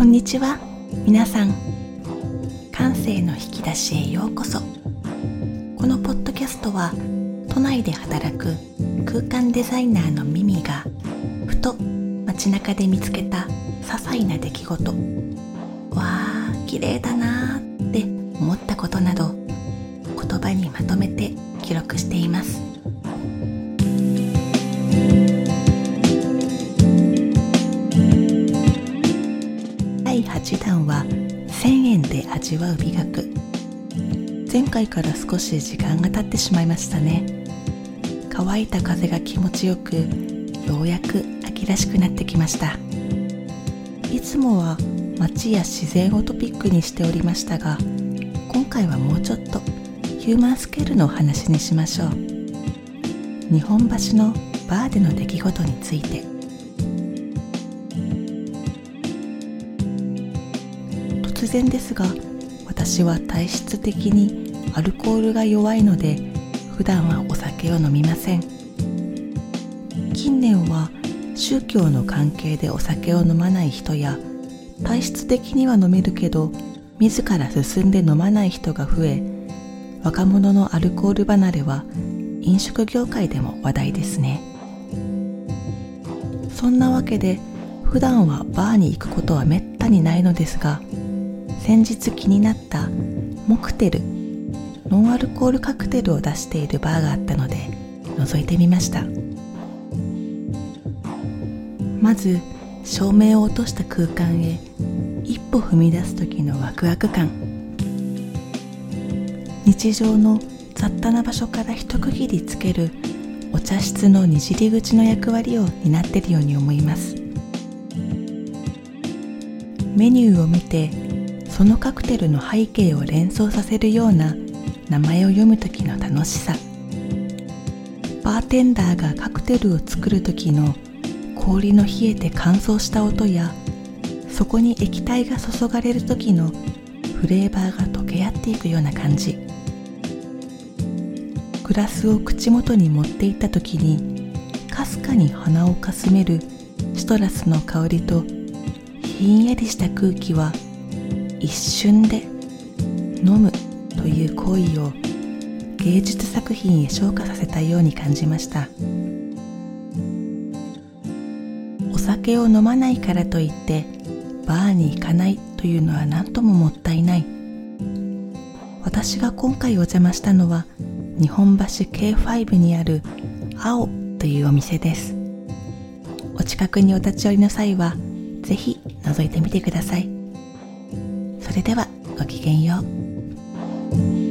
こんにちは。皆さん感性の引き出しへようこそ。このポッドキャストは都内で働く空間デザイナーのミミがふと街中で見つけた些細な出来事。わあ綺麗だなーって思ったことなど言葉にまとめて記録しています。第8弾は1000円で味わう美学。前回から少し時間が経ってしまいましたね。乾いた風が気持ちよくようやく秋らしくなってきました。いつもは街や自然をトピックにしておりましたが今回はもうちょっとヒューマンスケールのお話にしましょう。日本橋のバーでの出来事について。突然ですが私は体質的にアルコールが弱いので普段はお酒を飲みません。近年は宗教の関係でお酒を飲まない人や体質的には飲めるけど自ら進んで飲まない人が増え若者のアルコール離れは飲食業界でも話題ですね。そんなわけで普段はバーに行くことはめったにないのですが先日気になったモクテルノンアルコールカクテルを出しているバーがあったので覗いてみました。まず照明を落とした空間へ一歩踏み出す時のワクワク感。日常の雑多な場所から一区切りつけるお茶室のにじり口の役割を担っているように思います。メニューを見てそのカクテルの背景を連想させるような名前を読む時の楽しさ。バーテンダーがカクテルを作る時の氷の冷えて乾燥した音やそこに液体が注がれる時のフレーバーが溶け合っていくような感じ。グラスを口元に持っていった時にかすかに鼻をかすめるシトラスの香りとひんやりした空気は一瞬で飲むという行為を芸術作品へ昇華させたように感じました。お酒を飲まないからといってバーに行かないというのは何とももったいない。私が今回お邪魔したのは日本橋 K5 にある青というお店です。お近くにお立ち寄りの際はぜひ覗いてみてください。それではごきげんよう。